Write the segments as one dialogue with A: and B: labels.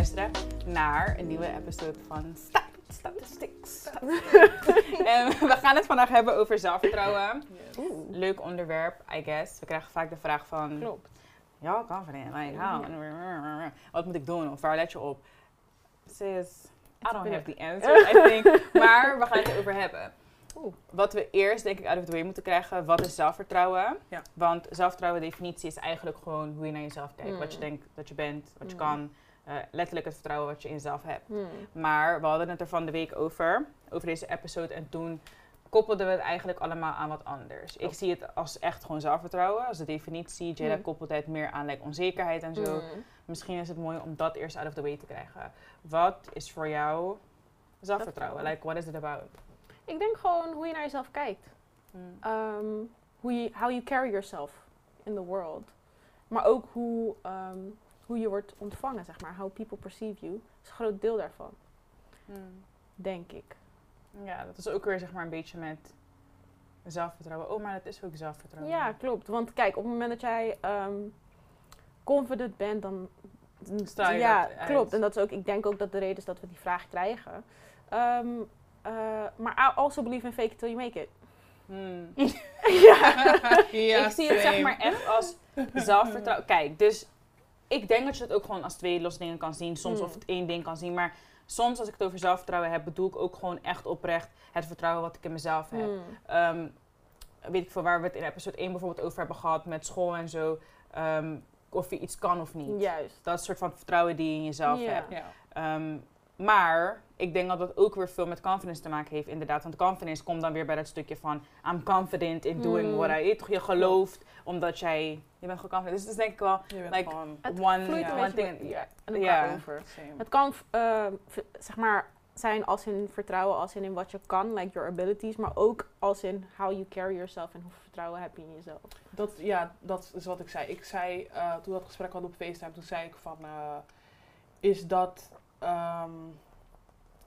A: luisteren naar een nieuwe episode van Sta- Statistics. en we gaan het vandaag hebben over zelfvertrouwen. Leuk onderwerp, I guess. We krijgen vaak de vraag van...
B: klopt.
A: Ja, confident. Like, how? Wat moet ik doen? Of waar let je op? Sis, I don't have the answer, I think. Maar we gaan het erover hebben.
B: Oeh.
A: Wat we eerst, denk ik, out of the way moeten krijgen. Wat is zelfvertrouwen?
C: Ja.
A: Want zelfvertrouwen definitie is eigenlijk gewoon hoe je naar jezelf kijkt.
B: Mm.
A: Wat je denkt dat je bent, wat je
B: Mm.
A: kan. Eh, letterlijk het vertrouwen wat je in jezelf hebt.
B: Hmm.
A: Maar we hadden het er van de week over, over deze episode. En toen koppelden we het eigenlijk allemaal aan wat anders. Ik
B: Klopt.
A: zie het als echt gewoon zelfvertrouwen, als de definitie. Jada
B: Mm.
A: koppelt het meer aan like, onzekerheid en zo.
B: Hmm.
A: Misschien is het mooi om dat eerst out of the way te krijgen. Wat is voor jou zelfvertrouwen? Like, what is it about?
B: Ik denk gewoon hoe je naar jezelf kijkt. Ehm, hoe je, how you carry yourself in the world. Maar ook hoe, ehm, hoe je wordt ontvangen, zeg maar. How people perceive you. is een groot deel daarvan,
A: Mm.
B: denk ik.
A: Ja, dat is ook weer zeg maar een beetje met zelfvertrouwen. Oh, maar dat is ook zelfvertrouwen.
B: Ja, klopt. Want kijk, op het moment dat jij ehm, confident bent, dan...
A: Straal je
B: ja,
A: uit.
B: klopt. En dat is ook, ik denk ook dat de reden is dat we die vraag krijgen. Ehm, eh, maar also believe in fake it till you make it.
A: Mm.
B: ja.
C: ja,
A: ik zie het zeg maar echt als zelfvertrouwen. Kijk, dus ik denk dat je het ook gewoon als twee losse dingen kan zien. Soms
B: Mm.
A: of het één ding kan zien. Maar soms als ik het over zelfvertrouwen heb, bedoel ik ook gewoon echt oprecht het vertrouwen wat ik in mezelf heb.
B: Hmm.
A: Ehm, weet ik veel waar we het in episode 1 bijvoorbeeld over hebben gehad met school en zo. Ehm, of je iets kan of niet.
B: Juist.
A: Dat soort van vertrouwen die je in jezelf
B: Ja.
A: hebt.
C: Ja.
A: Ehm, maar ik denk dat dat ook weer veel met confidence te maken heeft, inderdaad. Want confidence komt dan weer bij dat stukje van... I'm confident in doing
B: Mm.
A: what I... Toch, je gelooft omdat jij... Je bent gewoon confident. Dus dat is denk ik wel
C: Je bent
A: Like,
C: gewoon
B: Het
A: one,
B: vloeit
A: one thing. Ja.
B: over.
C: same.
B: Het kan eh, zeg maar zijn als in vertrouwen, als in, in wat je kan, like your abilities, maar ook als in how you carry yourself en hoeveel vertrouwen heb je in jezelf.
C: Dat, ja, dat is wat ik zei. Ik zei, eh, toen we dat gesprek hadden op FaceTime, toen zei ik van, eh, is dat, ehm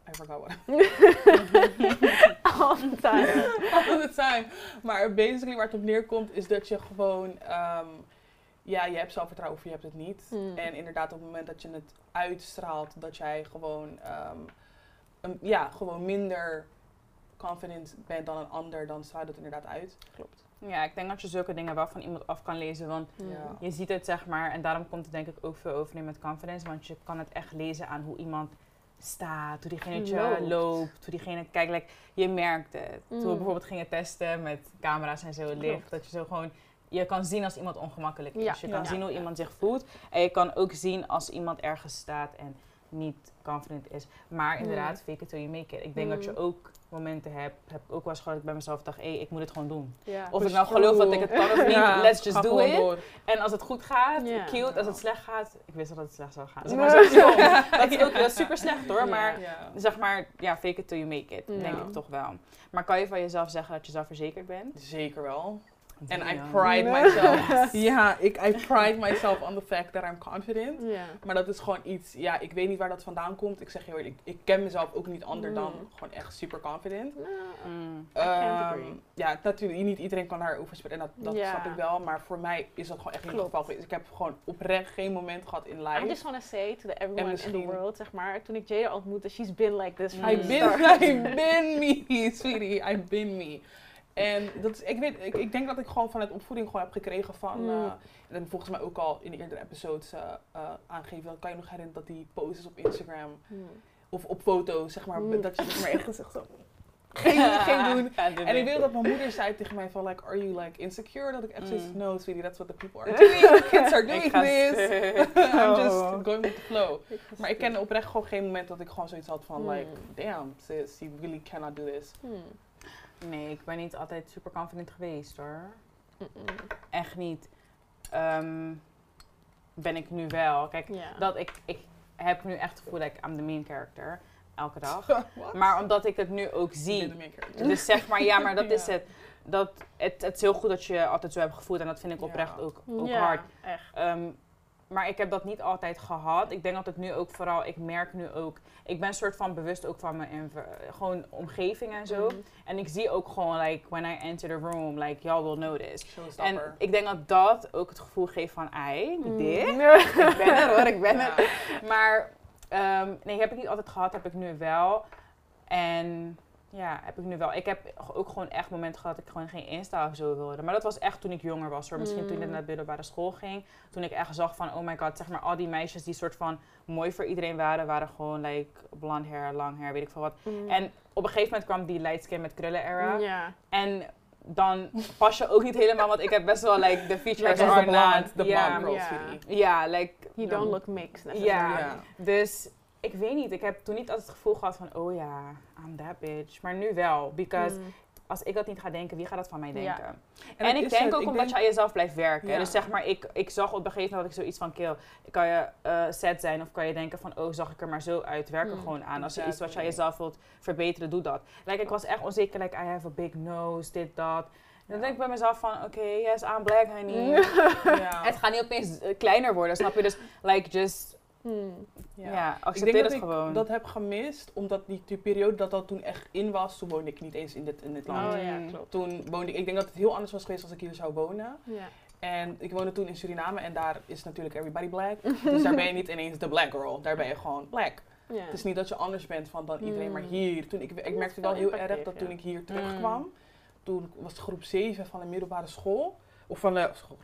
C: I forgot what
B: All the time.
C: all the time. Maar basically waar het op neerkomt, is dat je gewoon, ehm, ja, je hebt zelfvertrouwen of je hebt het niet.
B: Hmm.
C: En inderdaad op het moment dat je het uitstraalt, dat jij gewoon, ehm, een- ja, gewoon minder confident bent dan een ander, dan straalt het inderdaad uit.
B: Klopt.
A: Ja, ik denk dat je zulke dingen wel van iemand af kan lezen. Want.
C: Ja.
A: je ziet het, zeg maar... En daarom komt het denk ik ook veel over nu met confidence. Want je kan het echt lezen aan hoe iemand staat. Hoe diegene
B: Loopt.
A: loopt. Hoe diegene... Kijk, like, je merkt het. Toen we
B: Mm.
A: bijvoorbeeld gingen testen met camera's en zo licht.
B: Klopt.
A: Dat je zo gewoon... Je kan zien als iemand ongemakkelijk is.
B: Ja.
A: Je kan
C: Ja.
A: zien hoe iemand zich voelt. En je kan ook zien als iemand ergens staat en niet confident is. Maar inderdaad, fake it till you make it. Ik denk dat je
B: Mm.
A: ook momenten hebt, heb ik ook wel eens gehad dat ik bij mezelf dacht, hé, ik moet het gewoon doen.
B: Ja.
A: Of ik nou geloof dat ik het kan of niet,
C: Ja,
A: let's just do it.
C: door.
A: En als het goed gaat,
B: Ja.
A: cute. Als het slecht gaat, ik wist dat het slecht zou gaan. Zeg maar, dat is ook dat is super slecht hoor,
B: Ja.
A: maar zeg maar, ja, fake it till you make it, denk ik toch wel. Maar kan je van jezelf zeggen dat je zelfverzekerd bent?
C: Zeker wel. En I pride myself. ja, ik I pride myself on the fact that I'm confident.
B: Ja.
C: Maar dat is gewoon iets, ja, ik weet niet waar dat vandaan komt. Ik zeg eerlijk, ik, ik ken mezelf ook niet ander dan
B: Mm.
C: gewoon echt super confident.
A: Mm.
B: can't
C: Ehm,
B: agree.
C: ja, natuurlijk, niet iedereen kan daarover spreken en dat, dat snap ik wel. Maar voor mij is dat gewoon echt niet het geval geweest. Ik heb gewoon oprecht geen moment gehad in
B: I
C: live.
B: just want to say to the everyone in the world, zeg maar, toen ik Jada ontmoette, she's been like this
A: Mm.
C: I
B: the
C: been,
B: start.
C: I been me, sweetie. I been me. En dat is, ik, weet, ik, ik denk dat ik gewoon vanuit opvoeding gewoon heb gekregen van...
B: Mm.
C: eh, en volgens mij ook al in de eerdere episodes eh, eh, aangegeven. Kan je nog herinneren dat die posts op Instagram
B: Hmm.
C: of op foto's, zeg maar,
B: Mm.
C: dat je zeg maar echt gezegd zo... Geen doen, geen doen.
A: Ja,
C: En ik weet dat mijn moeder zei tegen mij van, like, are you like insecure? Dat ik echt zoiets
A: Mm.
C: no, sweetie, that's what the people are doing. The kids are doing this. I'm just
A: Oh.
C: going with the flow. Maar ik ken oprecht gewoon geen moment dat ik gewoon zoiets had van,
B: Mm.
C: like, damn, sis, you really cannot do this.
A: Nee, ik ben niet altijd super confident geweest hoor. Echt niet. Ehm, ben ik nu wel. Kijk, dat ik, ik heb nu echt het gevoel dat ik I'm the main character. Elke dag. Maar omdat ik het nu ook zie.
C: de main character.
A: Dus zeg maar, ja, maar dat is het. Dat, het. Het is heel goed dat je altijd zo hebt gevoeld. En dat vind ik
C: Ja.
A: oprecht ook, ook
B: ja,
A: hard.
B: echt.
A: Ehm, maar ik heb dat niet altijd gehad. Ik denk dat het nu ook vooral, ik merk nu ook, ik ben soort van bewust ook van mijn gewoon omgeving en zo.
B: Mhm.
A: En ik zie ook gewoon, like, when I enter the room, like, y'all will notice. En ik denk dat dat ook het gevoel geeft van, ai,
B: Mm.
A: dit. Ik ben er hoor, ik ben
C: Ja.
A: er. Maar Ehm, nee, heb ik niet altijd gehad, heb ik nu wel. En ja, heb ik nu wel. Ik heb ook gewoon echt momenten gehad dat ik gewoon geen Insta of zo wilde. Maar dat was echt toen ik jonger was. Hoor. Misschien toen ik
B: Mm.
A: naar de middelbare school ging. Toen ik echt zag van, oh my god, zeg maar al die meisjes die soort van mooi voor iedereen waren, waren gewoon like blond hair, lang hair, weet ik veel wat.
B: Mm.
A: En op een gegeven moment kwam die light skin met krullen era.
B: Ja.
A: En dan pas je ook niet helemaal, want ik heb best wel like de features
C: Like,
A: are
C: blonde,
A: not.
C: de
A: ja,
C: blonde girl
B: Ja.
C: city.
A: ja, like
B: You don't look mixed.
A: Ja.
B: necessarily.
A: dus ik weet niet, ik heb toen niet altijd het gevoel gehad van, oh ja, I'm that bitch. Maar nu wel, because
B: Mm.
A: als ik dat niet ga denken, wie gaat dat van mij
B: Ja.
A: denken?
C: En
A: ik denk
C: het,
A: ook
C: ik
A: omdat
C: denk-
A: je aan jezelf blijft werken.
C: Ja.
A: Dus zeg maar, ik, ik zag op een gegeven moment dat ik zoiets van, kill, kan je eh set zijn of kan je denken van, oh, zag ik er maar zo uit, werk er
B: Mm,
A: gewoon aan. Als je iets wat
C: exactly.
A: jezelf wilt verbeteren, doe dat. Like, ik was echt onzeker, like, I have a big nose, dit, dat. Dan denk ik bij mezelf van, oké, yes, I'm black, honey.
C: Ja.
A: Het gaat niet opeens eh, kleiner worden, snap je? Dus, like, just,
B: Mm.
A: ja,
C: Ja. Ik denk
A: het
C: dat ik dat heb gemist, omdat die, die periode dat dat toen echt in was, toen woonde ik niet eens in dit, in dit land.
B: Oh ja,
A: Mm.
B: klopt.
C: Toen woonde ik, ik denk dat het heel anders was geweest als ik hier zou wonen.
B: Ja.
C: En ik woonde toen in Suriname en daar is natuurlijk everybody black. dus daar ben je niet ineens de black girl, daar ben je gewoon black.
B: Ja.
C: Het is niet dat je anders bent van dan iedereen, maar
B: Mm.
C: hier, toen ik, ik merkte
B: wel
C: heel erg dat toen ik hier
A: Mm.
C: terugkwam, toen was het groep 7 van de middelbare school, of van de, school,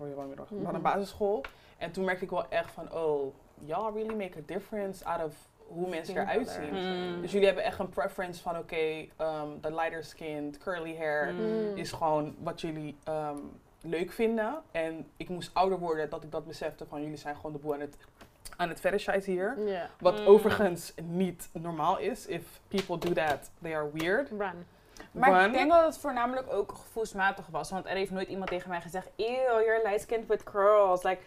C: van de basisschool. En toen merkte ik wel echt van, oh, y'all really make a difference out of hoe mensen eruit zien.
A: Mm.
C: Dus jullie hebben echt een preference van, oké, ehm, de lighter skinned, curly hair,
A: Mm.
C: is gewoon wat jullie ehm, leuk vinden. En ik moest ouder worden dat ik dat besefte van, jullie zijn gewoon de boel aan het, aan het fetishize hier.
B: Ja.
C: Wat
A: Mm.
C: overigens niet normaal is. If people do that, they are weird.
B: Run.
A: Maar
C: One.
A: ik denk dat het voornamelijk ook gevoelsmatig was. Want er heeft nooit iemand tegen mij gezegd: Ew, you're light skinned with curls. Like,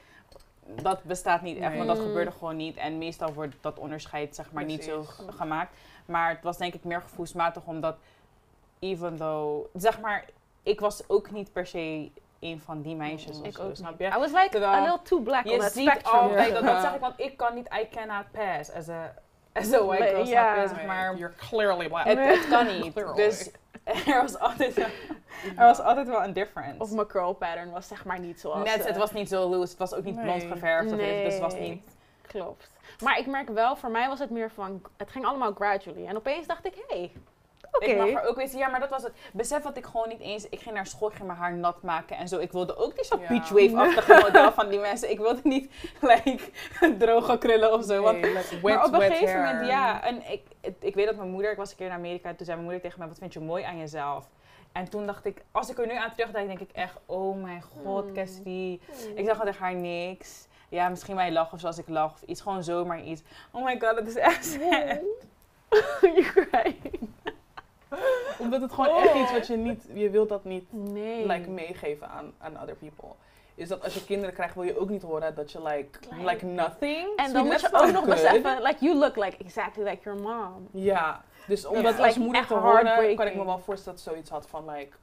A: dat bestaat niet echt, want dat gebeurde gewoon niet. En meestal wordt dat onderscheid zeg maar niet zo gemaakt. Maar het was denk ik meer gevoelsmatig, omdat even though, zeg maar, ik was ook niet per se een van die meisjes
C: Mm.
A: of
B: Ik
A: zo,
B: ook
A: snap
B: niet.
A: je?
B: I was like
A: Terwijl
B: a little too black on
A: Je
B: that
A: ziet
B: spectrum.
A: altijd, dat, zeg ik, want ik kan niet, I cannot pass as a, as a white girl,
B: Ja.
A: snap je? Zeg maar,
C: you're clearly black.
A: het, het kan niet.
C: Clearly.
A: Dus er was altijd, er was altijd wel een difference.
B: Of mijn curl pattern was zeg maar niet zoals...
A: Net,
B: eh,
A: het was niet zo loose, het was ook niet blond
C: Nee.
A: geverfd of iets, dus het was
B: Nee.
A: niet...
B: Klopt. Maar ik merk wel, voor mij was het meer van... Het ging allemaal gradually. En opeens dacht ik, hé, hey,
A: Ik mag er ook weten, ja, maar dat was het. Besef dat ik gewoon niet eens, ik ging naar school, ik ging mijn haar nat maken en zo. Ik wilde ook die soort
C: Ja.
A: beachwave-achtige model van die mensen. Ik wilde niet, like, droge krullen of zo. Want,
C: Nee, like wet,
A: maar op een gegeven
C: hair.
A: moment, ja. En ik, ik weet dat mijn moeder, ik was een keer in Amerika, en toen zei mijn moeder tegen mij, wat vind je mooi aan jezelf? En toen dacht ik, als ik er nu aan terugdenk, denk ik echt, oh mijn god,
B: Hmm.
A: Cassidy. Ik zag tegen haar niks. Ja, misschien wij lachen of zoals ik lach of iets, gewoon zomaar iets. Oh my god, het is echt sad.
B: You cry.
C: Omdat het gewoon echt iets wat je niet, je wilt dat niet
B: Nee.
C: like, meegeven aan, aan other people. Is dat als je kinderen krijgt, wil je ook niet horen dat je like,
B: Like-
C: like nothing.
B: en dan moet je ook nog beseffen, like, you look like exactly like your mom.
C: Ja, dus om
A: Ja.
C: dat
A: It's
C: als
B: like
C: moeder te horen, kan ik me wel voorstellen dat zoiets had van like,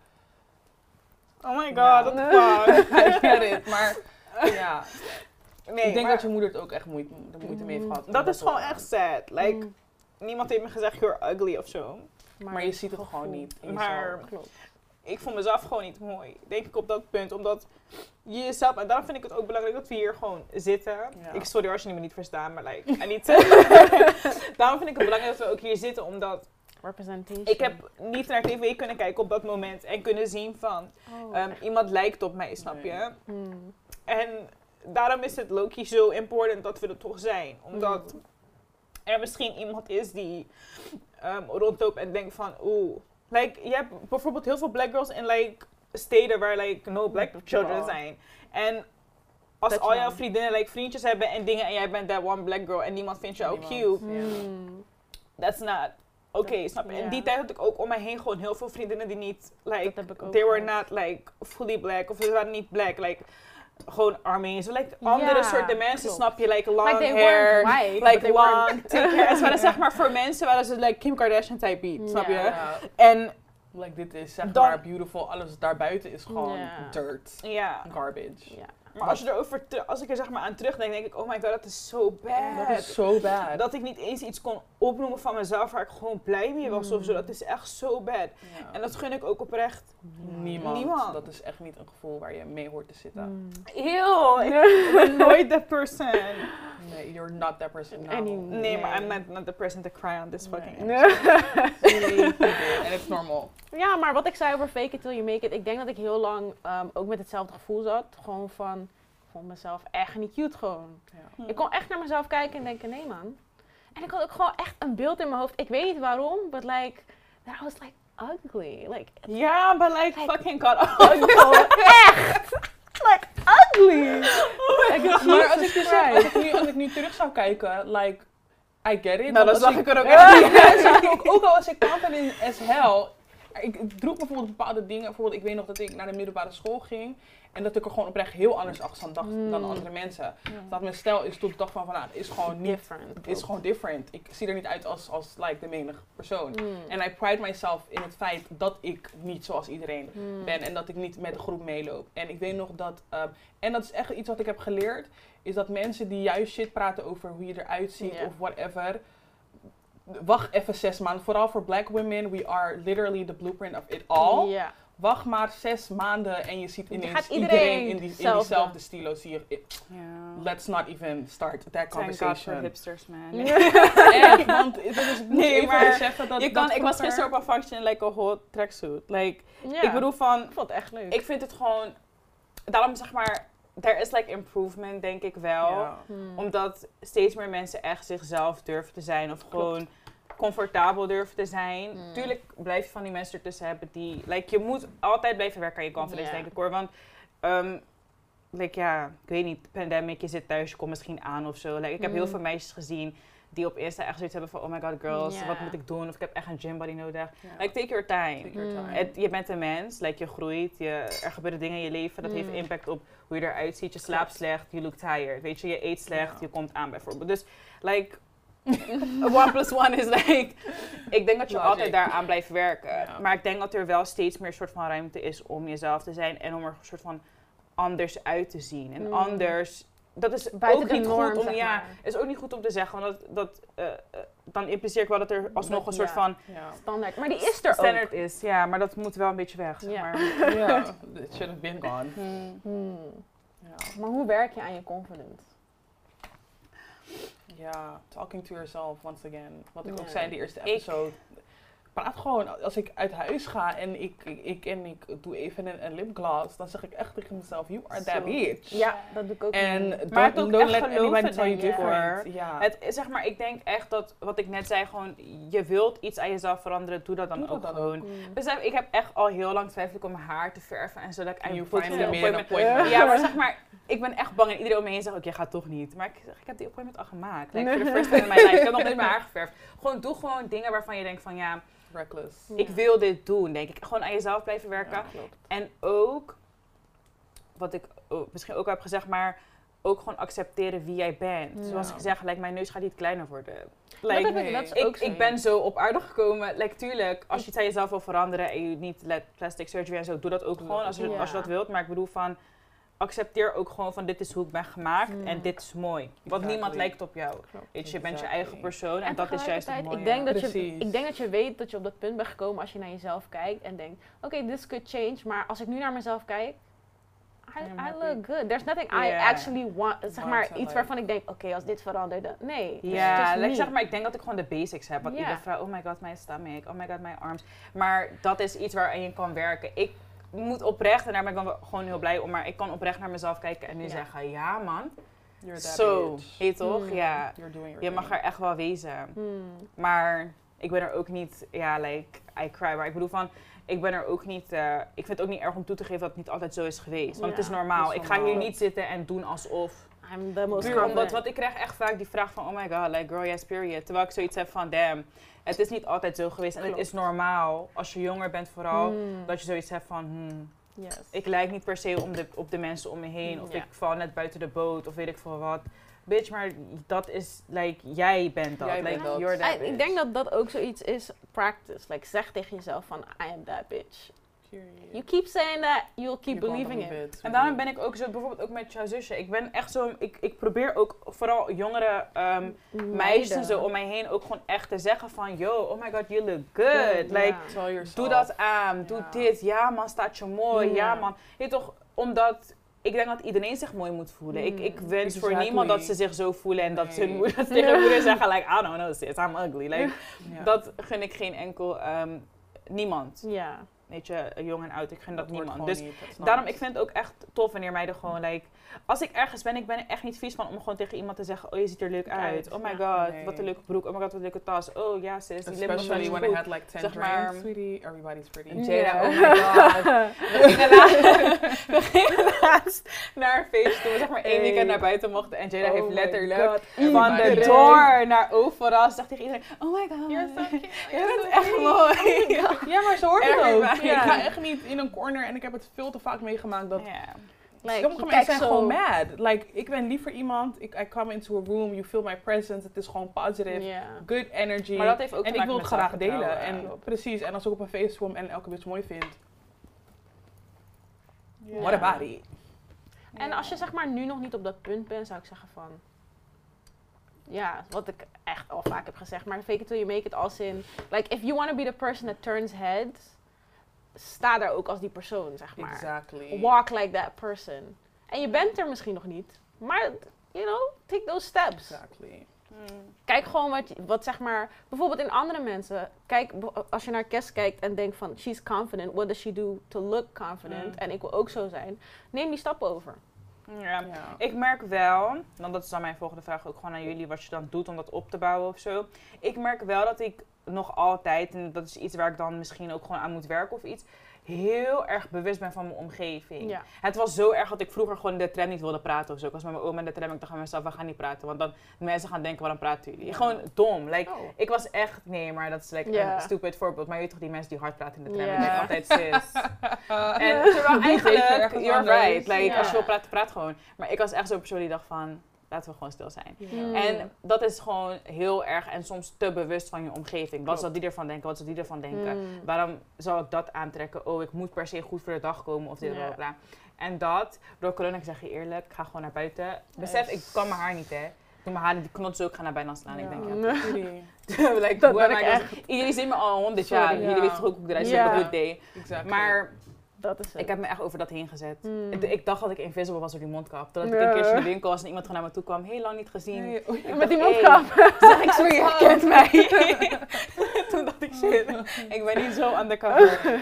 A: Oh my god,
C: Ja.
A: what the fuck.
C: I get it, maar ja.
A: Nee,
C: ik denk
A: maar
C: dat je moeder het ook echt moeite, de moeite mee heeft gehad.
A: dat is gewoon echt sad. Like,
B: Mm,
A: niemand heeft me gezegd, you're ugly of zo.
C: Maar je ziet het gewoon niet in
A: Maar-.
B: Klopt.
A: Ik vond mezelf gewoon niet mooi. Denk ik op dat punt. Omdat je jezelf... En daarom vind ik het ook belangrijk dat we hier gewoon zitten.
C: Ja.
A: Ik sorry als je me niet verstaat, maar like... Need to- daarom vind ik het belangrijk dat we ook hier zitten. Omdat
B: Representation.
A: ik heb niet naar tv kunnen kijken op dat moment. En kunnen zien van...
B: Oh.
A: ehm, iemand lijkt op mij, snap
C: Nee.
A: je?
B: Mm.
A: En daarom is het Loki zo important dat we er toch zijn. Omdat
B: Mm.
A: er misschien iemand is die ehm, rondloopt en denkt van oeh. Like, je hebt bijvoorbeeld heel veel black girls in like, steden waar like, no black children zijn. En als
B: Dat
A: al jouw vriendinnen like, vriendjes hebben en dingen en jij bent that one black girl en niemand vindt jou cute,
C: Ja.
B: Mm.
A: that's not oké,
B: Dat-
A: snap je? In die tijd had ik ook om mij heen gewoon heel veel vriendinnen die niet, like, they were not like fully black of ze waren niet black, like gewoon Armeens, like andere
B: Ja,
A: soorten mensen, snap je? Like long
B: Like they
A: hair,
B: white,
A: like
B: they
A: long, thick hair. Het waren zeg maar voor mensen waren ze like Kim Kardashian type beat, snap je? En
C: like dit is zeg maar beautiful, alles daarbuiten is gewoon dirt, garbage.
A: Maar als, je erover als ik er zeg maar aan terugdenk, denk ik, oh my god, dat is zo bad.
C: Dat is zo bad.
A: Dat ik niet eens iets kon opnoemen van mezelf waar ik gewoon blij mee was of zo.
B: Mm.
A: Dat is echt zo bad.
C: Ja.
A: En dat gun ik ook oprecht.
C: Niemand.
A: Niemand.
C: Dat is echt niet een gevoel waar je mee hoort te zitten.
B: Mm.
A: Heel, ik ben nooit that person.
C: Nee, you're not that person now.
B: Any-
A: Nee, maar
B: Nee.
A: I'm not, not the person to cry on this fucking
C: Nee. En het is normal.
B: Ja, maar wat ik zei over fake it till you make it. Ik denk dat ik heel lang ehm, ook met hetzelfde gevoel zat. Gewoon van, ik vond mezelf echt niet cute gewoon.
C: Ja.
B: Ik kon echt naar mezelf kijken en denken, nee man. En ik had ook gewoon echt een beeld in mijn hoofd. Ik weet niet waarom, but like, that I was like ugly. Like,
A: Ja, but like
B: Like-
A: fucking god.
B: echt! Like, ugly! Like,
C: Maar als ik, dus als, ik nu, als ik nu terug zou kijken, like, I get it.
A: Nou, dat zag ik er ook echt
C: ja, ik ook, ook al was ik confident as hell. Ik, ik droeg bijvoorbeeld bepaalde dingen. Bijvoorbeeld, ik weet nog dat ik naar de middelbare school ging. En dat ik er gewoon oprecht heel anders achter dacht dan
B: Mm.
C: andere mensen. Dat mijn stijl is tot de dag van vandaag is gewoon niet,
B: Different.
C: is gewoon different. Ik zie er niet uit als, als like, de menige persoon.
B: Mm.
C: En I pride myself in het feit dat ik niet zoals iedereen
B: Mm.
C: ben en dat ik niet met de groep meeloop. En ik weet nog dat, ehm, en dat is echt iets wat ik heb geleerd, is dat mensen die juist shit praten over hoe je eruit ziet of whatever, wacht even zes maanden. Vooral voor black women, we are literally the blueprint of it all.
B: Ja.
C: Wacht maar zes maanden en je ziet ineens
B: gaat
C: iedereen,
B: iedereen
C: in, die, in diezelfde stilo. Zie je, it-
A: Ja.
C: let's not even start that
A: Thank God for
C: conversation.
A: hipsters, man.
C: Echt, want dat is,
A: Nee,
C: even
A: maar
C: beseffen dat
A: Je
C: dat
A: kan, ik was gisteren op een function in like a hot tracksuit. Like, ik bedoel van,
B: Ik vond het echt leuk.
A: ik vind het gewoon, daarom zeg maar, there is like improvement denk ik wel.
C: Ja.
B: Hmm.
A: Omdat steeds meer mensen echt zichzelf durven te zijn of gewoon comfortabel durven te zijn.
B: Mm.
A: Tuurlijk blijf je van die mensen ertussen hebben die, like, je moet altijd blijven werken aan je confidence denk ik hoor. Want, ehm, like, ja, ik weet niet, pandemic, je zit thuis, je komt misschien aan of zo. Like, ik heb heel
B: Mm.
A: veel meisjes gezien die op Insta echt zoiets hebben van, oh my god girls, wat moet ik doen? Of ik heb echt een gym buddy nodig. Like, take your time.
C: Take your
B: Mm.
C: time.
A: Het, je bent een mens, like, je groeit, je, er gebeuren dingen in je leven, dat heeft impact op hoe je eruit ziet. Je slaapt slecht, je look tired, weet je, je eet slecht, je komt aan bijvoorbeeld. Dus, like, one plus one is like, ik denk dat je
C: Logic.
A: altijd daaraan blijft werken.
C: Ja.
A: Maar ik denk dat er wel steeds meer soort van ruimte is om jezelf te zijn en om er een soort van anders uit te zien. En
B: Mm.
A: anders, dat is
B: Buiten
A: ook
B: de
A: niet
B: norm,
A: goed om, ja,
B: maar.
A: is ook niet goed om te zeggen, want dat, dat eh, eh, dan impliceer ik wel dat er alsnog een soort
B: Ja.
A: van
C: Ja.
B: Standaard. Maar die is er ook.
A: standaard is. Ja, maar dat moet wel een beetje weg, zeg
B: Ja.
A: maar.
C: Ja, it should have been gone.
A: Hmm.
B: Hmm.
C: Ja.
B: Maar hoe werk je aan je confidence?
C: Ja, talking to yourself once again. Wat ik ook zei in de eerste
A: Ik-
C: episode. Praat gewoon, als ik uit huis ga en ik, ik, ik, en ik doe even een, een lipgloss, dan zeg ik echt tegen mezelf, you are that bitch.
B: Ja, dat doe ik ook.
C: En don't,
A: Maar
C: don't
A: echt
C: let anybody tell you different. Ja,
A: Het, zeg maar, ik denk echt dat, wat ik net zei, gewoon, je wilt iets aan jezelf veranderen, doe dat dan
C: Doe
A: ook gewoon.
B: Hmm.
A: Besef, ik heb echt al heel lang twijfel om mijn haar te verven en zodat ik
C: and you
A: the appointment. Ja, maar zeg maar, ik ben echt bang en iedereen om me heen zegt, oké, ga toch niet. Maar ik zeg, ik heb die appointment al gemaakt. Like, voor de first time in my life. Ik heb nog nooit mijn haar geverfd. Gewoon, doe gewoon dingen waarvan je denkt van, ja,
C: Reckless.
A: ik
B: Ja.
A: wil dit doen, denk ik. Gewoon aan jezelf blijven werken.
C: Ja, klopt.
A: En ook, wat ik oh, misschien ook al heb gezegd, maar ook gewoon accepteren wie jij bent.
B: Ja.
A: Zoals ik zeg, like, mijn neus gaat niet kleiner worden. Like,
B: ik,
C: nee.
B: dat is
A: ik,
B: ook zo.
A: ik ben zo op aarde gekomen. Like, tuurlijk, als je het aan jezelf wil veranderen en je niet let plastic surgery en zo, doe dat ook gewoon als je,
B: ook.
A: als je dat wilt. Maar ik bedoel van, accepteer ook gewoon van dit is hoe ik ben gemaakt
B: Mm.
A: en dit is mooi. Want niemand lijkt op jou.
B: Klopt.
A: Je, je bent je eigen persoon en,
B: En
A: dat is juist het mooie.
B: ik denk, dat je, ik denk dat je weet dat je op dat punt bent gekomen als je naar jezelf kijkt en denkt, oké, this could change, maar als ik nu naar mezelf kijk, I, look good. There's nothing I
A: Yeah.
B: actually want, zeg
C: Want
B: maar, iets
C: like-
B: waarvan ik denk, oké, als dit veranderde, nee.
A: Ja, like,
B: me.
A: zeg maar, ik denk dat ik gewoon de basics heb. Want
B: Ja.
A: iedere vrouw, oh my god, mijn stomach, oh my god, mijn arms. Maar dat is iets waaraan je kan werken. Ik moet oprecht, en daar ben ik dan gewoon heel blij om, maar ik kan oprecht naar mezelf kijken en nu
B: Ja.
A: zeggen, ja man, zo, heet toch?
B: Mm.
A: Ja, je mag er echt wel wezen.
B: Hmm.
A: Maar ik ben er ook niet, ja, like, I cry. Maar ik bedoel van, ik ben er ook niet, eh, ik vind het ook niet erg om toe te geven dat het niet altijd zo is geweest. Want het is normaal. Ik ga hier niet zitten en doen alsof.
B: I'm the most
A: Puur omdat,
B: confident.
A: want ik krijg echt vaak die vraag van, oh my god, like girl, yes, period. Terwijl ik zoiets heb van, damn, het is niet altijd zo geweest. En het is normaal, als je jonger bent vooral,
B: Hmm.
A: dat je zoiets hebt van, hmm,
B: Yes.
A: ik lijk niet per se om de, op de mensen om me heen. Of ik val net buiten de boot, of weet ik veel wat. Bitch, maar dat is, like, jij bent dat.
C: Jij
A: like,
C: bent dat.
A: you're that
B: ik denk dat dat ook zoiets is, practice. Like, zeg tegen jezelf van, I am that bitch.
C: Period.
B: You keep saying that, you'll keep
C: You
B: believing it.
C: it.
A: En daarom ben ik ook zo, bijvoorbeeld ook met jouw zusje. Ik ben echt zo, ik, ik probeer ook vooral jongere ehm, meisjes zo om mij heen ook gewoon echt te zeggen van, yo, oh my god, you look good. Like, doe dat aan, doe dit. Ja man, staat je mooi. Ja,
B: Ja.
A: man. Je weet toch, omdat ik denk dat iedereen zich mooi moet voelen. Ik, ik
B: Mm,
A: wens voor niemand dat ze zich zo voelen en dat ze hun moeder tegen hun moeder zeggen, like, I don't know sis, I'm ugly. Like,
C: Ja.
A: Dat gun ik geen enkel, ehm, niemand.
B: Ja.
A: Weet je, jong en oud, ik gun dat, niemand. Dus
C: niet, dat snap
A: daarom,
C: ik.
A: ik vind het ook echt tof wanneer meiden gewoon, like, als ik ergens ben, ik ben er echt niet vies van om gewoon tegen iemand te zeggen, oh je ziet er leuk uit. Oh my god,
C: Nee.
A: wat een leuke broek. Oh my god, wat een leuke tas. Oh ja sis, die lip
C: Especially
A: is
C: when I
A: goed.
C: had like 10
A: Zeg maar-
C: sweetie, everybody's pretty.
A: En Jada,
B: Ja.
A: oh my god. We gingen laatst, we gingen laatst naar een feest toen we zeg maar één
C: Hey.
A: weekend naar buiten mochten. En Jada
C: Oh
A: heeft
C: my
A: letterlijk van de door naar overal. Ze zegt tegen iedereen, oh my god.
C: You're so cute.
A: Je bent echt mooi.
C: Ja, maar zo hoort het ook. Ik ga echt niet in een corner en ik heb het veel te vaak meegemaakt dat.
B: Like,
C: sommige mensen zijn gewoon mad. Like, ik ben liever iemand, ik I come into a room, you feel my presence, het is gewoon positive, good energy.
A: Maar dat heeft ook te
C: en ik wil het graag delen. En precies, en als ik op een feest kom en elke bitch mooi vind, what about it?
B: En als je zeg maar nu nog niet op dat punt bent, zou ik zeggen van... Ja, wat ik echt al vaak heb gezegd, maar fake it till you make it als in... Like, if you want to be the person that turns heads, sta daar ook als die persoon, zeg maar.
C: Exactly.
B: Walk like that person. En je bent er misschien nog niet, maar, you know, take those steps.
C: Exactly.
A: Hmm.
B: Kijk gewoon wat, wat zeg maar, bijvoorbeeld in andere mensen. Kijk, als je naar Kes kijkt en denkt van, she's confident, what does she do to look confident?
C: Mm.
B: En ik wil ook zo zijn. Neem die stap over.
A: Ja.
C: Ja.
A: Ik merk wel, want dat is dan mijn volgende vraag ook gewoon aan jullie, wat je dan doet om dat op te bouwen of zo. Ik merk wel dat ik nog altijd, en dat is iets waar ik dan misschien ook gewoon aan moet werken of iets, heel erg bewust ben van mijn omgeving.
B: Ja.
A: Het was zo erg dat ik vroeger gewoon in de tram niet wilde praten of zo. Ik was met mijn oma in de tram en ik dacht aan mezelf, we gaan niet praten. Want dan mensen gaan denken, waarom praten jullie?
C: Ja.
A: Gewoon dom. Like,
B: Oh.
A: ik was echt, nee, maar dat is like
B: Ja.
A: een stupid voorbeeld. Maar je weet toch die mensen die hard praten in de tram?
B: Ja.
A: Ik denk altijd, sis. En terwijl eigenlijk, you're right. Like, als je wil praten, praat gewoon. Maar ik was echt zo'n persoon die dacht van, laten we gewoon stil zijn.
B: Mm.
A: En dat is gewoon heel erg en soms te bewust van je omgeving. Wat zal die ervan denken? Wat zal die ervan denken?
B: Mm.
A: Waarom zou ik dat aantrekken? Oh, ik moet per se goed voor de dag komen of dit,
B: Ja.
A: bla. En dat, door corona, ik zeg je eerlijk, ik ga gewoon naar buiten. Besef, ik kan mijn haar niet, hè. Ik doe mijn haar, die knots ook, ik ga naar bijna slaan. Ik denk, ja,
B: Nee.
C: Sweetie.
A: like,
B: Dat ben ik echt.
A: Iedereen ziet me al honderd jaar. Jullie weten toch ook hoe ik eruit zie good day.
C: Exactly.
A: Maar
B: Dat is het.
A: ik heb me echt over dat heen gezet.
B: Mm.
A: Ik, ik dacht dat ik invisible was door die mondkap. Totdat ik
B: Ja.
A: een keertje in de winkel was en iemand gewoon naar me toe kwam. Heel lang niet gezien.
C: Nee, oh, ja.
B: Met die mondkap.
A: Zeg ik, sorry, je kent mij. Toen dacht ik, shit, ik ben niet zo undercover.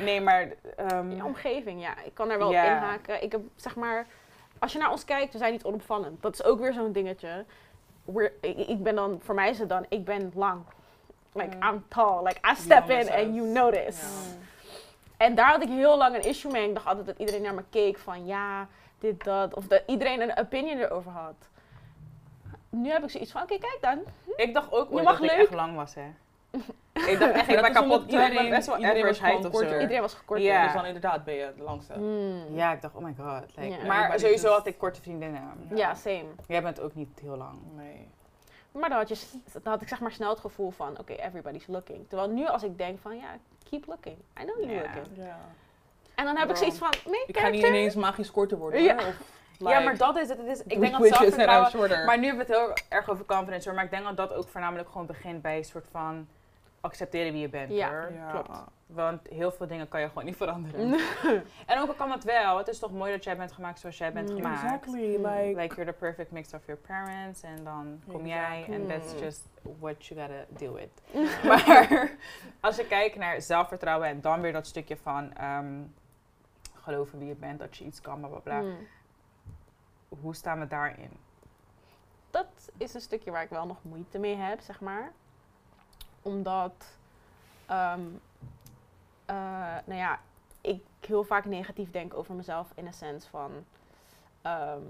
A: Nee, maar... ehm,
B: Je omgeving, ja. Ik kan daar wel
A: Ja.
B: op inhaken. Ik heb, zeg maar, als je naar ons kijkt, we zijn niet onopvallend. Dat is ook weer zo'n dingetje. We're- ik, ik ben dan, voor mij is het dan, ik ben lang. Like,
A: Mm.
B: I'm tall. Like, I step in and you notice. En daar had ik heel lang een issue mee. Ik dacht altijd dat iedereen naar me keek van, ja, dit, dat. Of dat iedereen een opinion erover had. Nu heb ik zoiets van, oké, kijk dan.
A: ik dacht ook
B: Je
A: ooit
B: mag
A: dat ik
B: leuk.
A: echt lang was, hè. ik dacht echt, ik ben kapot. Iedereen, best wel
C: iedereen was
A: height of zo.
B: Iedereen was gekort.
A: Ja.
C: Dus dan inderdaad ben je de langste.
B: Mm.
A: Ja, ik dacht, oh my god. Like,
B: Ja.
A: Maar sowieso had ik korte vriendinnen.
B: Ja, same.
A: Jij bent ook niet heel lang.
C: Nee.
B: Maar dan had, je, dan had ik zeg maar snel het gevoel van, oké, everybody's looking. Terwijl nu als ik denk van, ja, keep looking. I know you're
A: Ja.
B: looking.
C: Ja.
B: En dan heb ik zoiets van, nee,
C: Ik ga niet ineens magisch korter worden
B: Ja.
A: maar dat is het. het is, ik denk dat zelfvertrouwen... Maar nu hebben we het heel erg over confidence hoor. Maar ik denk dat dat ook voornamelijk gewoon begint bij een soort van accepteren wie je bent
B: Ja.
A: hoor.
C: ja.
B: klopt.
A: Want heel veel dingen kan je gewoon niet veranderen. En ook al kan het wel. Het is toch mooi dat jij bent gemaakt zoals jij bent
B: Mm.
A: gemaakt.
C: Exactly.
B: Mm.
C: Like,
A: Like you're the perfect mix of your parents. En dan kom jij. En that's
B: Mm.
A: just what you gotta deal with. maar als je kijkt naar zelfvertrouwen en dan weer dat stukje van ehm, geloven wie je bent, dat je iets kan, bla bla bla.
B: Mm.
A: Hoe staan we daarin?
B: Dat is een stukje waar ik wel nog moeite mee heb, zeg maar. Omdat, ehm, eh, nou ja, ik heel vaak negatief denk over mezelf in de sens van, ehm,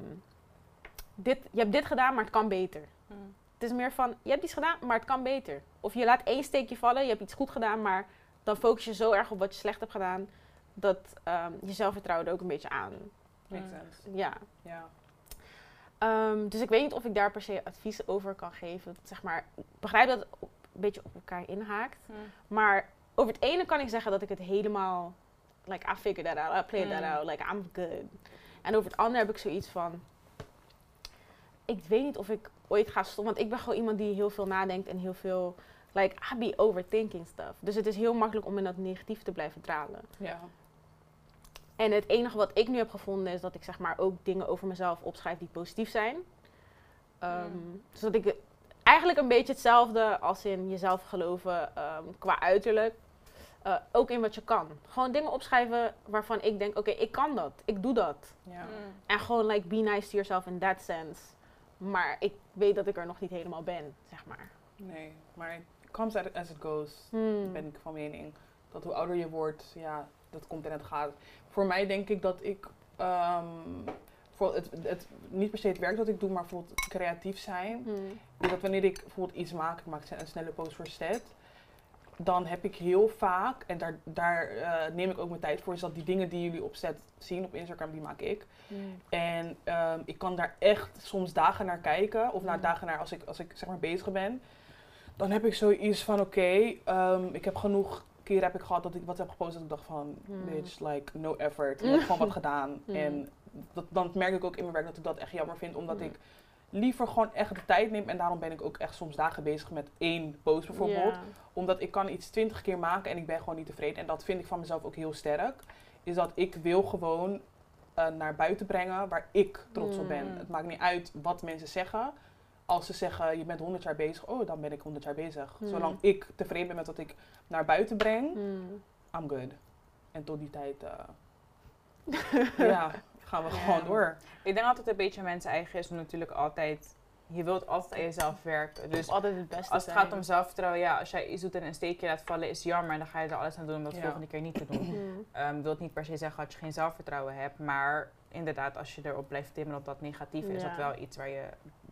B: dit, je hebt dit gedaan, maar het kan beter. Het is meer van, je hebt iets gedaan, maar het kan beter. Of je laat één steekje vallen, je hebt iets goed gedaan, maar dan focus je zo erg op wat je slecht hebt gedaan, dat ehm, je zelfvertrouwen er ook een beetje aan.
C: makes sense.
B: Ja.
C: Ja.
B: Ehm, dus ik weet niet of ik daar per se advies over kan geven. Zeg maar, ik begrijp dat een beetje op elkaar inhaakt. Maar over het ene kan ik zeggen dat ik het helemaal, like, I figured that out, I played
A: Mm.
B: that out, like, I'm good. En over het andere heb ik zoiets van, ik weet niet of ik ooit ga stoppen, want ik ben gewoon iemand die heel veel nadenkt en heel veel, like, I be overthinking stuff. Dus het is heel makkelijk om in dat negatief te blijven dralen.
C: Ja.
B: En het enige wat ik nu heb gevonden is dat ik zeg maar ook dingen over mezelf opschrijf die positief zijn. Ehm,
A: Mm.
B: Zodat ik eigenlijk een beetje hetzelfde als in jezelf geloven ehm, qua uiterlijk. eh, ook in wat je kan. Gewoon dingen opschrijven waarvan ik denk, oké, ik kan dat. Ik doe dat.
C: Ja.
A: Mm.
B: En gewoon like be nice to yourself in that sense. Maar ik weet dat ik er nog niet helemaal ben, zeg maar.
C: Nee, maar it comes as as it goes.
B: Hmm.
C: ben ik van mening. Dat hoe ouder je wordt, ja, dat komt en het gaat. Voor mij denk ik dat ik, ehm, voor het, het, niet per se het werk dat ik doe, maar bijvoorbeeld creatief zijn.
B: Hmm.
C: Is dat wanneer ik bijvoorbeeld iets maak, ik maak een snelle post voor Stet, dan heb ik heel vaak, en daar, daar eh, neem ik ook mijn tijd voor, is dat die dingen die jullie op Stet zien op Instagram, die maak ik.
B: Hmm.
C: En ehm, ik kan daar echt soms dagen naar kijken. Of na
B: Mm.
C: dagen naar als ik, als ik zeg maar bezig ben. Dan heb ik zoiets van oké, ehm, ik heb genoeg keer heb ik gehad dat ik wat heb gepost dat ik dacht van bitch, like no effort. Je hebt gewoon wat gedaan. En dat, dan merk ik ook in mijn werk dat ik dat echt jammer vind. Omdat
B: Mm.
C: ik liever gewoon echt de tijd neem. En daarom ben ik ook echt soms dagen bezig met één post bijvoorbeeld
B: Ja.
C: omdat ik kan iets twintig keer maken en ik ben gewoon niet tevreden. En dat vind ik van mezelf ook heel sterk. Is dat ik wil gewoon eh, naar buiten brengen waar ik trots op ben.
B: Mm.
C: Het maakt niet uit wat mensen zeggen. Als ze zeggen je bent 100 jaar bezig, oh dan ben ik 100 jaar bezig.
B: Mm.
C: Zolang ik tevreden ben met wat ik naar buiten breng,
B: Hmm.
C: I'm good. En tot die tijd, eh, ja, gaan we
A: Ja.
C: gewoon door.
A: Ik denk dat het een beetje mensen eigen is om natuurlijk altijd... Je wilt altijd aan jezelf werken. Dus
B: altijd het beste
A: als het
B: zijn.
A: gaat om zelfvertrouwen, ja, als jij iets doet en een steekje laat vallen, is jammer. En dan ga je er alles aan doen om dat de
C: Ja.
A: volgende keer niet te doen.
B: Hmm.
A: Ehm wil het niet per se zeggen dat je geen zelfvertrouwen hebt, maar inderdaad, als je erop blijft timmen op dat negatieve, is dat wel iets waar je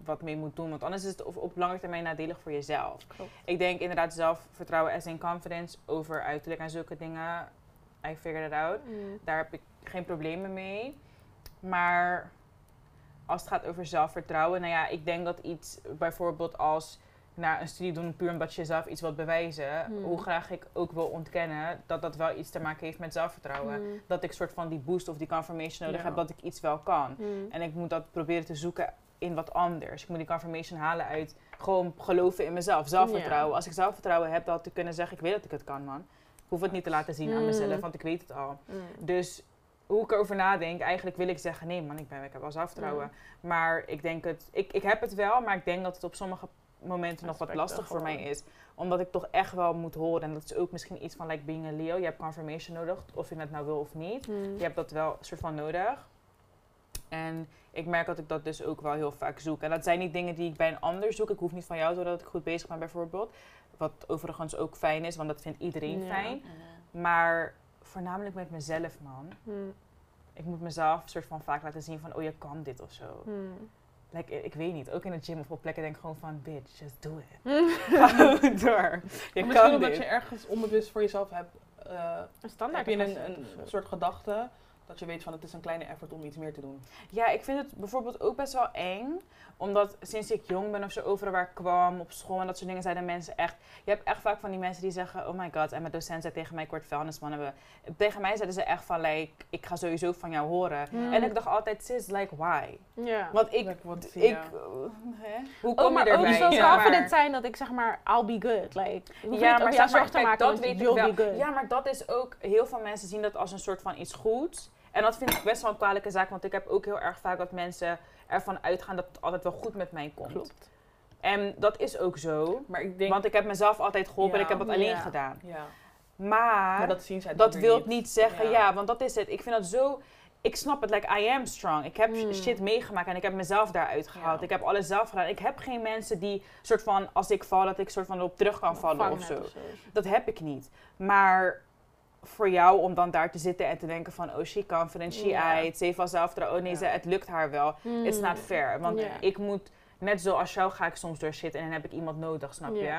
A: wat mee moet doen. Want anders is het op, op lange termijn nadelig voor jezelf.
B: Klopt.
A: Ik denk inderdaad zelfvertrouwen as in confidence over uiterlijk en zulke dingen. I figured it out. Daar heb ik geen problemen mee. Maar als het gaat over zelfvertrouwen, nou ja, ik denk dat iets bijvoorbeeld als naar een studie doen puur omdat je jezelf iets wilt bewijzen,
B: Hmm.
A: hoe graag ik ook wil ontkennen dat dat wel iets te maken heeft met zelfvertrouwen.
B: Hmm.
A: Dat ik soort van die boost of die confirmation nodig
C: Ja.
A: heb dat ik iets wel kan.
B: Hmm.
A: En ik moet dat proberen te zoeken in wat anders. Ik moet die confirmation halen uit gewoon geloven in mezelf, zelfvertrouwen.
B: Ja.
A: Als ik zelfvertrouwen heb, dan te kunnen zeggen, ik weet dat ik het kan, man. Ik hoef het niet te laten zien aan mezelf, want ik weet het al. Dus hoe ik erover nadenk, eigenlijk wil ik zeggen, nee man, ik, ben, ik heb wel zelfvertrouwen. Maar ik denk het, ik, ik heb het wel, maar ik denk dat het op sommige momenten nog wat lastig voor mij is. Omdat ik toch echt wel moet horen, en dat is ook misschien iets van like being a Leo. Je hebt confirmation nodig, of je het nou wil of niet.
B: Hmm.
A: Je hebt dat wel soort van nodig. En ik merk dat ik dat dus ook wel heel vaak zoek. En dat zijn niet dingen die ik bij een ander zoek. Ik hoef niet van jou zodat ik goed bezig ben bijvoorbeeld. Wat overigens ook fijn is, want dat vindt iedereen
B: Ja.
A: fijn. Maar voornamelijk met mezelf, man.
B: Hmm.
A: Ik moet mezelf soort van vaak laten zien van, oh je kan dit of zo.
B: Hmm.
A: Like, ik weet niet, ook in de gym of op plekken denk ik gewoon van, bitch, just do it.
B: Hmm.
A: Ga gewoon door. Je
C: Misschien
A: kan
C: omdat
A: dit.
C: je ergens onbewust voor jezelf hebt eh,
B: Een standaard
C: heb je een, een soort gedachte dat je weet van het is een kleine effort om iets meer te doen.
A: Ja, ik vind het bijvoorbeeld ook best wel eng. Omdat sinds ik jong ben of zo, overal waar ik kwam, op school en dat soort dingen, zeiden mensen echt... Je hebt echt vaak van die mensen die zeggen, oh my god. En mijn docent zei tegen mij, ik word vuilnisman. We- Tegen mij zeiden ze echt van, like, ik ga sowieso van jou horen.
B: Hmm.
A: En ik dacht altijd, sis, like, why?
B: Ja.
A: Want ik...
C: Like, wat-
A: ik uh, hè? Hoe
B: Ook
A: kom
B: Oh, maar
A: je
B: ook
A: erbij?
B: zo
A: Ja,
B: confident zijn dat ik zeg maar, I'll be good. Like,
A: Ja, maar,
B: te
A: kijk,
B: maken,
A: dat
B: want
A: weet ik wel.
B: be good.
A: Ja, maar dat is ook... Heel veel mensen zien dat als een soort van iets goeds. En dat vind ik best wel een kwalijke zaak. Want ik heb ook heel erg vaak dat mensen ervan uitgaan dat het altijd wel goed met mij komt.
B: Klopt.
A: En dat is ook zo.
C: Maar ik denk,
A: Want ik heb mezelf altijd geholpen en ik heb het alleen
B: Ja.
A: gedaan.
C: ja,
A: Maar,
C: maar
A: dat,
C: dat zien zij weer
A: wil niet zeggen,
C: Ja.
A: want dat is het. Ik vind dat zo... Ik snap het, like I am strong. Ik heb
B: Hmm.
A: shit meegemaakt en ik heb mezelf daaruit gehaald. Ik heb alles zelf gedaan. Ik heb geen mensen die soort van, als ik val, dat ik soort van erop terug kan vallen zo.
B: of zo.
A: Dat heb ik niet. Maar voor jou om dan daar te zitten en te denken van, oh she confident, she
B: Ja.
A: eyed, ze heeft wel zelfvertrouwen, oh nee, ze, het lukt haar wel.
B: Hmm.
A: It's not fair. Want ik moet, net zoals jou ga ik soms door shit en dan heb ik iemand nodig, snap je?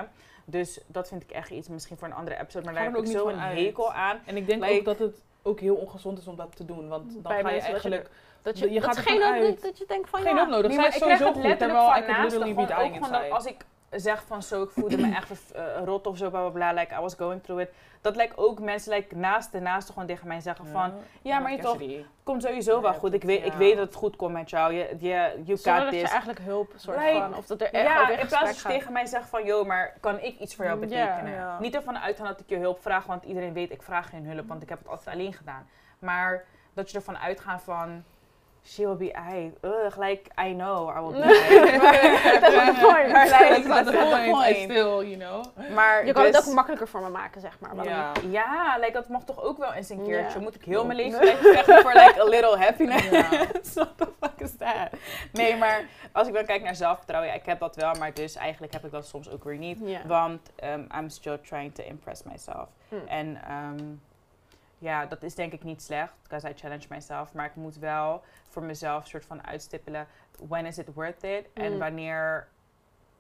A: Dus dat vind ik echt iets misschien voor een andere episode. Maar daar
C: er
A: heb ik zo
C: niet
A: een hekel aan.
C: En ik denk
A: Like-
C: ook dat het ook heel ongezond is om dat te doen. Want dan ga je eigenlijk
B: Dat je,
C: Je
B: dat
C: gaat
B: geen
C: uit.
B: dat je denkt van
C: geen
B: ja.
C: hulp nodig.
A: Nee,
C: Zij
A: maar
C: is
A: ik krijg
C: sowieso
A: het
C: goed,
A: letterlijk
C: terwijl
A: van
C: I could
A: naast
C: literally
A: dat
C: inside.
A: als ik zeg van zo, ik voelde me echt eh, rot of zo, bla bla bla, like I was going through it. Dat lijkt ook mensen like, naast de naaste gewoon tegen mij zeggen van, ja, maar je toch,
C: Cassidy.
A: komt sowieso wel goed. Ik weet, ik weet dat het goed komt met jou. Je, je, you got
B: dat je
A: this.
B: eigenlijk hulp soort
A: Like,
B: van, of dat er echt
A: Ja, in plaats dat je tegen mij zegt van, yo, maar kan ik iets voor jou
B: Ja,
A: betekenen? Niet ervan uitgaan dat ik je hulp vraag, want iedereen weet, ik vraag geen hulp, want ik heb het altijd alleen gedaan. Maar dat je ervan uitgaat van... She will be I. Ugh, like, I know I will be I.
B: That's not the point.
A: Maar like,
C: That's the
A: not the
C: point. I
A: point.
C: still, you know.
A: Maar
B: Je kan het
A: dus-
B: ook makkelijker voor me maken, zeg maar.
C: Ja.
A: like, dat mag toch ook wel eens een keertje. Moet ik heel mijn leven vechten voor like a little happiness? What the fuck is that? Nee, maar als ik dan kijk naar zelfvertrouwen, ja, ik heb dat wel, maar dus eigenlijk heb ik dat soms ook weer niet. Want um, I'm still trying to impress myself.
B: Hm.
A: En ehm, ja, dat is denk ik niet slecht, because I challenge myself. Maar ik moet wel voor mezelf soort van uitstippelen, when is it worth it? En
B: Mm.
A: wanneer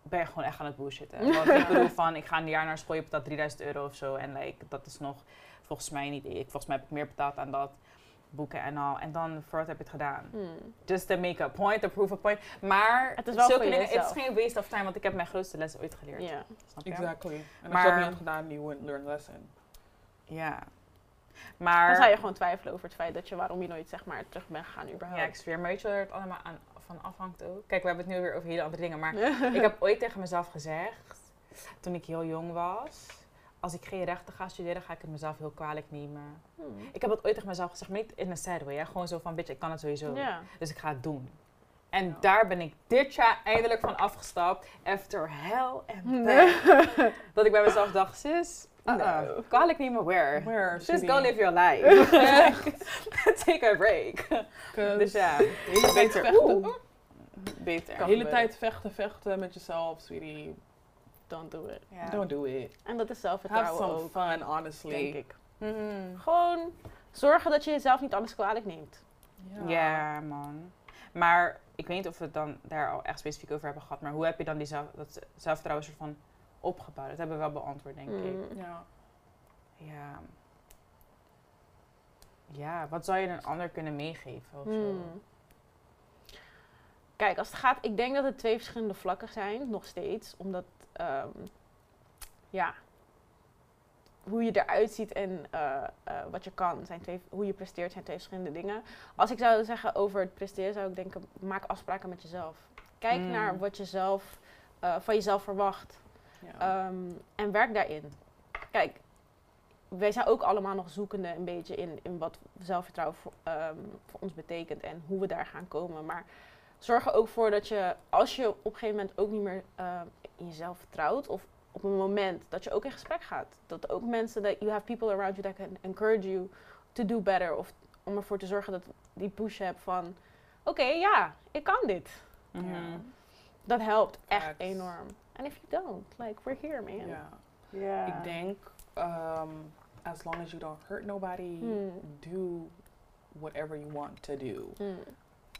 A: ben je gewoon echt aan het bullshitten. Want ik bedoel van, ik ga een jaar naar school, je betaalt 3000 euro of zo. En like, dat is nog volgens mij niet, ik, volgens mij heb ik meer betaald aan dat boeken en al. En dan, voor wat heb je het gedaan?
B: Hm.
A: Just to make a point, to prove a point. Maar
B: Het is wel
A: zulke
B: voor
A: dingen, het is geen waste of time, want ik heb mijn grootste les ooit geleerd.
B: Ja.
C: Exactly. En als
A: Maar-
C: je dat niet had gedaan, you wouldn't learn lesson.
A: Ja. Maar...
B: zou je gewoon twijfelen over het feit dat je waarom je nooit zeg maar terug bent gegaan überhaupt.
A: Ja, ik zweer. Maar weet je waar het allemaal aan, van afhangt ook? Kijk, we hebben het nu weer over hele andere dingen. Maar ik heb ooit tegen mezelf gezegd, toen ik heel jong was... Als ik geen rechten ga studeren, ga ik het mezelf heel kwalijk nemen.
B: Hm.
A: Ik heb het ooit tegen mezelf gezegd, maar niet in een sad way. Hè? Gewoon zo van, bitch, ik kan het sowieso. Dus ik ga het doen. En
C: Ja.
A: daar ben ik dit jaar eindelijk van afgestapt. After hell and back. dat ik bij mezelf dacht, sis, uh-uh,
B: No.
A: niet meer where.
C: Where,
A: Just go live your life. Take a break. Dus ja, beter. Oeh. Beter.
C: De hele tijd vechten, vechten met jezelf, sweetie.
B: Don't do it.
C: Don't do it.
B: En dat is
C: Have
B: zelfvertrouwen
C: some
B: ook,
C: fun, honestly.
B: denk ik.
A: Mhm.
B: Gewoon zorgen dat je jezelf niet alles kwalijk neemt.
A: Ja, man. Maar ik weet niet of we het dan daar al echt specifiek over hebben gehad. Maar hoe heb je dan die zelf, dat zelfvertrouwen soort van opgebouwd? Dat hebben we wel beantwoord, denk ik.
B: Mm.
C: Ja.
A: Ja. Ja, wat zou je een ander kunnen meegeven of zo?
B: Hmm. Kijk, als het gaat, ik denk dat het twee verschillende vlakken zijn, nog steeds. Omdat, ehm, ja, hoe je eruit ziet en eh, eh, wat je kan, zijn twee, hoe je presteert, zijn twee verschillende dingen. Als ik zou zeggen over het presteren, zou ik denken, maak afspraken met jezelf. Kijk
A: Mm.
B: naar wat je zelf, eh, van jezelf verwacht.
C: Ja.
B: Ehm, en werk daarin. Kijk, wij zijn ook allemaal nog zoekende een beetje in, in wat zelfvertrouwen voor, ehm, voor ons betekent en hoe we daar gaan komen. Maar zorg er ook voor dat je, als je op een gegeven moment ook niet meer ehm, in jezelf vertrouwt, of op een moment dat je ook in gesprek gaat. Dat ook mensen, dat you have people around you that can encourage you to do better. Of om ervoor te zorgen dat die push hebt van, oké, ja, ik kan dit.
A: Mhm.
C: Ja.
B: Dat helpt echt
C: Facts.
B: enorm. And if you don't, like, we're here, man.
C: Ja.
A: Ja.
C: Ik denk, um, as long as you don't hurt nobody,
B: Hmm.
C: do whatever you want to do.
B: Mm.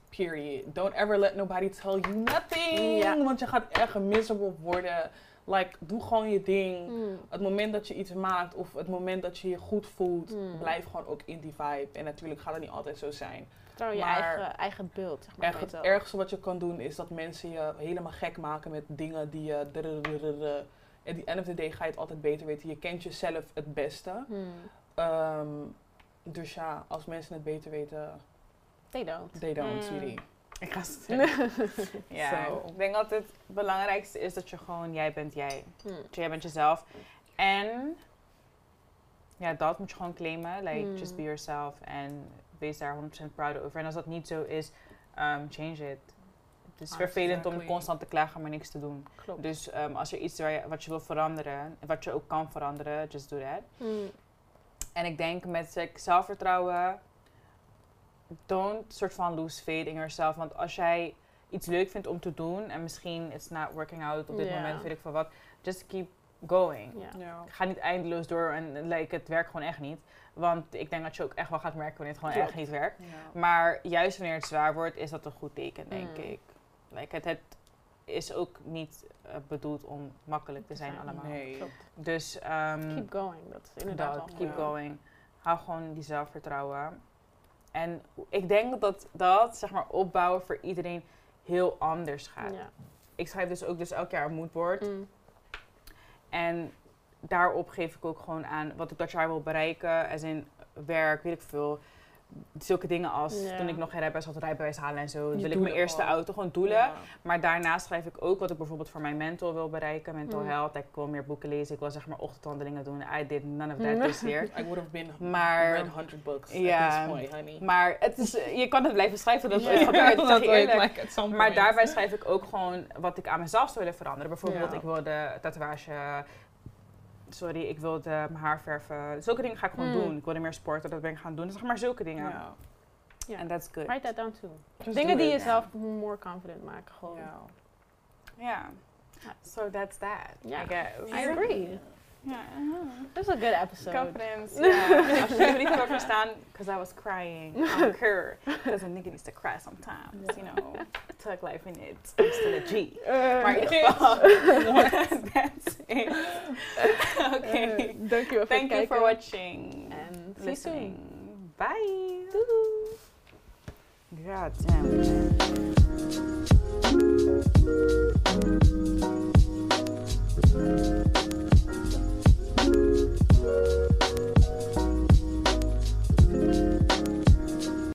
C: Period. Don't ever let nobody tell you nothing.
B: Ja.
C: Want je gaat echt miserable worden. Like, doe gewoon je ding.
B: Mm.
C: Het moment dat je iets maakt of het moment dat je je goed voelt,
B: Hmm.
C: blijf gewoon ook in die vibe. En natuurlijk gaat het niet altijd zo zijn.
B: Vertrouw je
C: Maar-
B: eigen, eigen beeld, zeg maar.
C: Echt, het ergste wat je kan doen is dat mensen je helemaal gek maken met dingen die je... At the end of the day ga je het altijd beter weten. Je kent jezelf het beste.
B: Hmm.
C: Ehm, dus ja, als mensen het beter weten,
B: They don't.
C: they don't,
A: Mm.
C: sweetie.
A: Ik ga zeggen. Ja,
C: Zo.
A: ik denk dat het belangrijkste is dat je gewoon jij bent jij.
B: Hmm.
A: Jij bent jezelf. En ja, dat moet je gewoon claimen. Like,
B: Hmm.
A: just be yourself. En wees daar 100% proud over. En als dat niet zo is, um, change it. Het is
C: Ah,
A: vervelend om constant te klagen, maar niks te doen.
B: Klopt.
A: Dus um, als er iets waar je, wat je wil veranderen, wat je ook kan veranderen, just do that.
B: Hmm.
A: En ik denk met like, zelfvertrouwen, don't soort van lose faith in yourself. Want als jij iets leuk vindt om te doen en misschien it's not working out op dit moment, weet ik veel wat, just keep going.
B: Ja.
C: Ja.
A: Ga niet eindeloos door en like, het werkt gewoon echt niet. Want ik denk dat je ook echt wel gaat merken wanneer het gewoon
B: Klopt.
A: echt niet werkt.
C: Ja.
A: Maar juist wanneer het zwaar wordt, is dat een goed teken, denk
B: Mm.
A: ik. Like, het, het is ook niet eh, bedoeld om makkelijk te zijn allemaal.
C: Nee.
B: Klopt.
A: Dus um,
B: Keep going. Dat is inderdaad
A: dat, keep going. Hou gewoon die zelfvertrouwen. En ik denk dat dat, zeg maar, opbouwen voor iedereen heel anders gaat.
B: Ja.
A: Ik schrijf dus ook dus elk jaar een moodboard.
B: Mm.
A: En daarop geef ik ook gewoon aan wat ik dat jaar wil bereiken. Als in werk, weet ik veel. Zulke dingen als
B: Ja.
A: toen ik nog geen rijbewijs had, rijbewijs halen en zo. Wil ik mijn eerste
C: al.
A: auto gewoon doelen.
C: Ja.
A: Maar daarnaast schrijf ik ook wat ik bijvoorbeeld voor mijn mental wil bereiken. Mental
B: Mm.
A: health. Ik wil meer boeken lezen. Ik wil zeg maar ochtendwandelingen doen. I did none of
B: Mm.
A: that this year.
C: I would have been
A: Maar-
C: read 100 books
A: Ja.
C: at this point, honey.
A: Maar het is, je kan het blijven schrijven ooit
C: Ja,
A: gebeurt. Dat
C: dat
A: zeg eerlijk.
C: like,
A: Maar daarbij schrijf ik ook gewoon wat ik aan mezelf zou willen veranderen. Bijvoorbeeld, ik wil de tatoeage. Sorry, ik wil de, mijn haar verven. Zulke dingen ga ik gewoon
B: Mm.
A: doen. Ik wilde meer sporten, dat ben ik gaan doen. Dus zeg maar zulke dingen.
C: Ja.
A: En that's good.
B: Write that down too.
C: Just
B: Dingen
C: do
B: die jezelf more confident maken. Gewoon.
C: Ja.
A: Ja. So that's that,
B: Ja.
A: I guess.
B: I agree.
A: Ja.
B: This is a good episode.
A: Confidence. Ja. Als jullie niet hebben verstaan, because I was crying. I'm her. Because a nigga needs to cry sometimes, you know. Tug life in it. I'm still a G. Maar in ieder geval, that's it. Oké.
B: Eh, dankjewel voor
A: Thank
B: het
A: you for
B: kijken.
A: watching.
B: En see you soon.
A: listening. Bye.
B: Doei.
A: God damn.